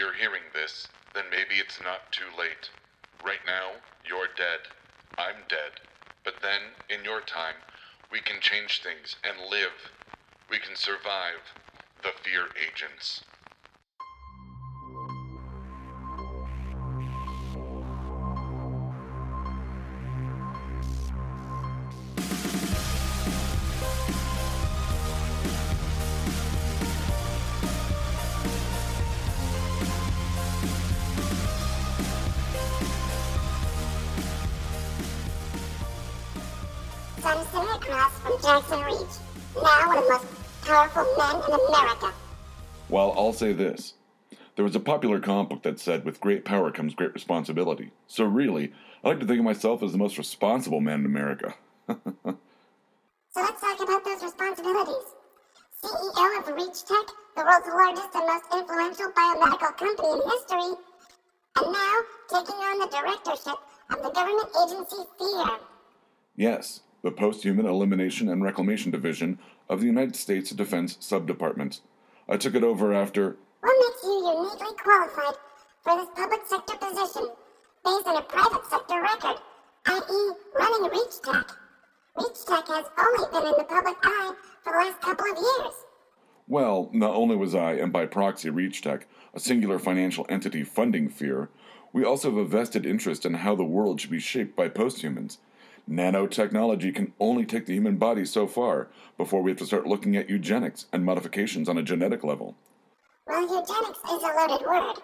you're hearing this, then maybe it's not too late. Right now, you're dead. I'm dead. But then, in your time, we can change things and live. We can survive the fear agents. Son Sarah Cross from Jackson Reach, now one of the most powerful men in America. Well, I'll say this. There was a popular comic book that said, with great power comes great responsibility. So really, I like to think of myself as the most responsible man in America. So let's talk about those responsibilities. CEO of Reach Tech, the world's largest and most influential biomedical company in history, and now taking on the directorship of the government agency FEAR. yes, the Post-Human Elimination and Reclamation Division of the United States Defense Subdepartment. I took it over after What makes you uniquely qualified for this public sector position based on a private sector record, i.e., running Reach Tech? Reach Tech has only been in the public eye for the last couple of years. Well, not only was I, and by proxy ReachTech, a singular financial entity funding fear, we also have a vested interest in how the world should be shaped by posthumans. Nanotechnology can only take the human body so far before we have to start looking at eugenics and modifications on a genetic level. Well, eugenics is a loaded word.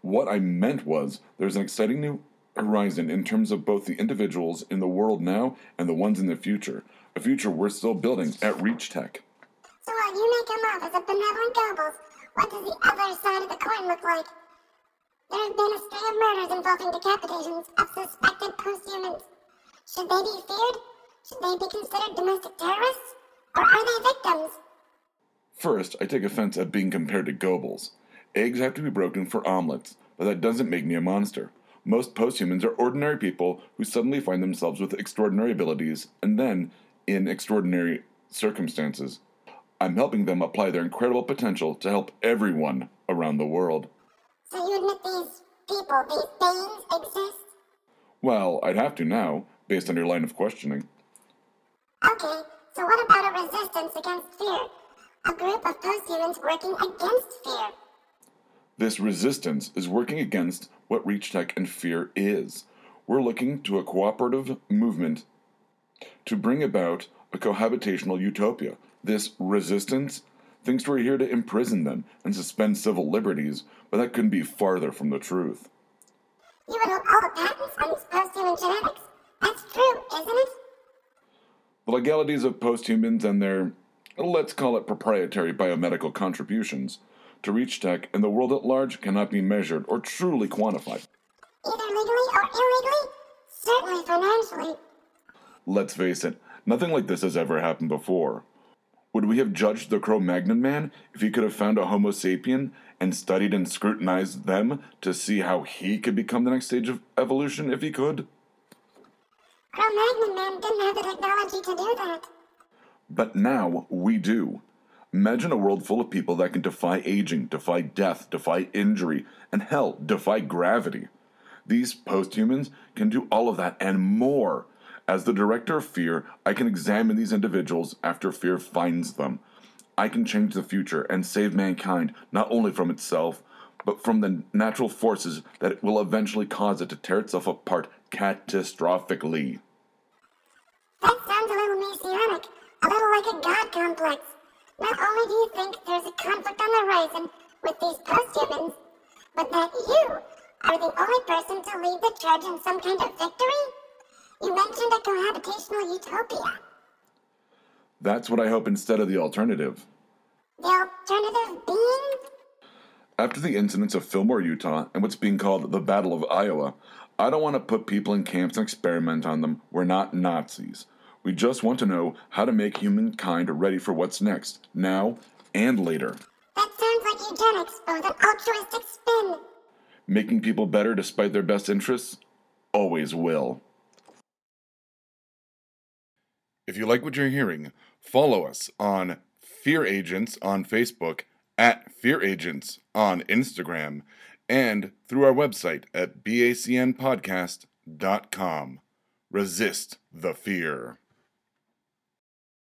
What I meant was there's an exciting new horizon in terms of both the individuals in the world now and the ones in the future, a future we're still building at ReachTech. So while you may come off as a benevolent Goebbels, what does the other side of the coin look like? There have been a string of murders involving decapitations of suspected posthumans. Should they be feared? Should they be considered domestic terrorists? Or are they victims? First, I take offense at being compared to Goebbels. Eggs have to be broken for omelets, but that doesn't make me a monster. Most posthumans are ordinary people who suddenly find themselves with extraordinary abilities and then in extraordinary circumstances. I'm helping them apply their incredible potential to help everyone around the world. So you admit these people, these beings exist? Well, I'd have to now, based on your line of questioning. Okay, so what about a resistance against fear? A group of posthumans working against fear. This resistance is working against what ReachTech and Fear is. We're looking to a cooperative movement to bring about a cohabitational utopia. This resistance thinks we're here to imprison them and suspend civil liberties, but that couldn't be farther from the truth. You would hold all the patents on these posthuman genetics. That's true, isn't it? The legalities of posthumans and their, let's call it proprietary biomedical contributions to reach tech and the world at large cannot be measured or truly quantified. Either legally or illegally? Certainly financially. Let's face it, nothing like this has ever happened before. Would we have judged the Cro Magnon man if he could have found a Homo sapien and studied and scrutinized them to see how he could become the next stage of evolution if he could? Cro-Magnon man didn't have the technology to do that. But now we do. Imagine a world full of people that can defy aging, defy death, defy injury, and hell, defy gravity. These posthumans can do all of that and more. As the director of Fear, I can examine these individuals after Fear finds them. I can change the future and save mankind not only from itself, but from the natural forces that will eventually cause it to tear itself apart catastrophically. That sounds a little messianic, a little like a god complex. Not only do you think there's a conflict on the horizon with these posthumans, but that you are the only person to lead the charge in some kind of victory? You mentioned a cohabitational utopia. That's what I hope instead of the alternative. The alternative being? After the incidents of Fillmore, Utah, and what's being called the Battle of Iowa, I don't want to put people in camps and experiment on them. We're not Nazis. We just want to know how to make humankind ready for what's next, now and later. That sounds like eugenics, with an altruistic spin. Making people better despite their best interests always will. If you like what you're hearing, follow us on Fear Agents on Facebook at Fear Agents on Instagram, and through our website at bacnpodcast.com. Resist the fear.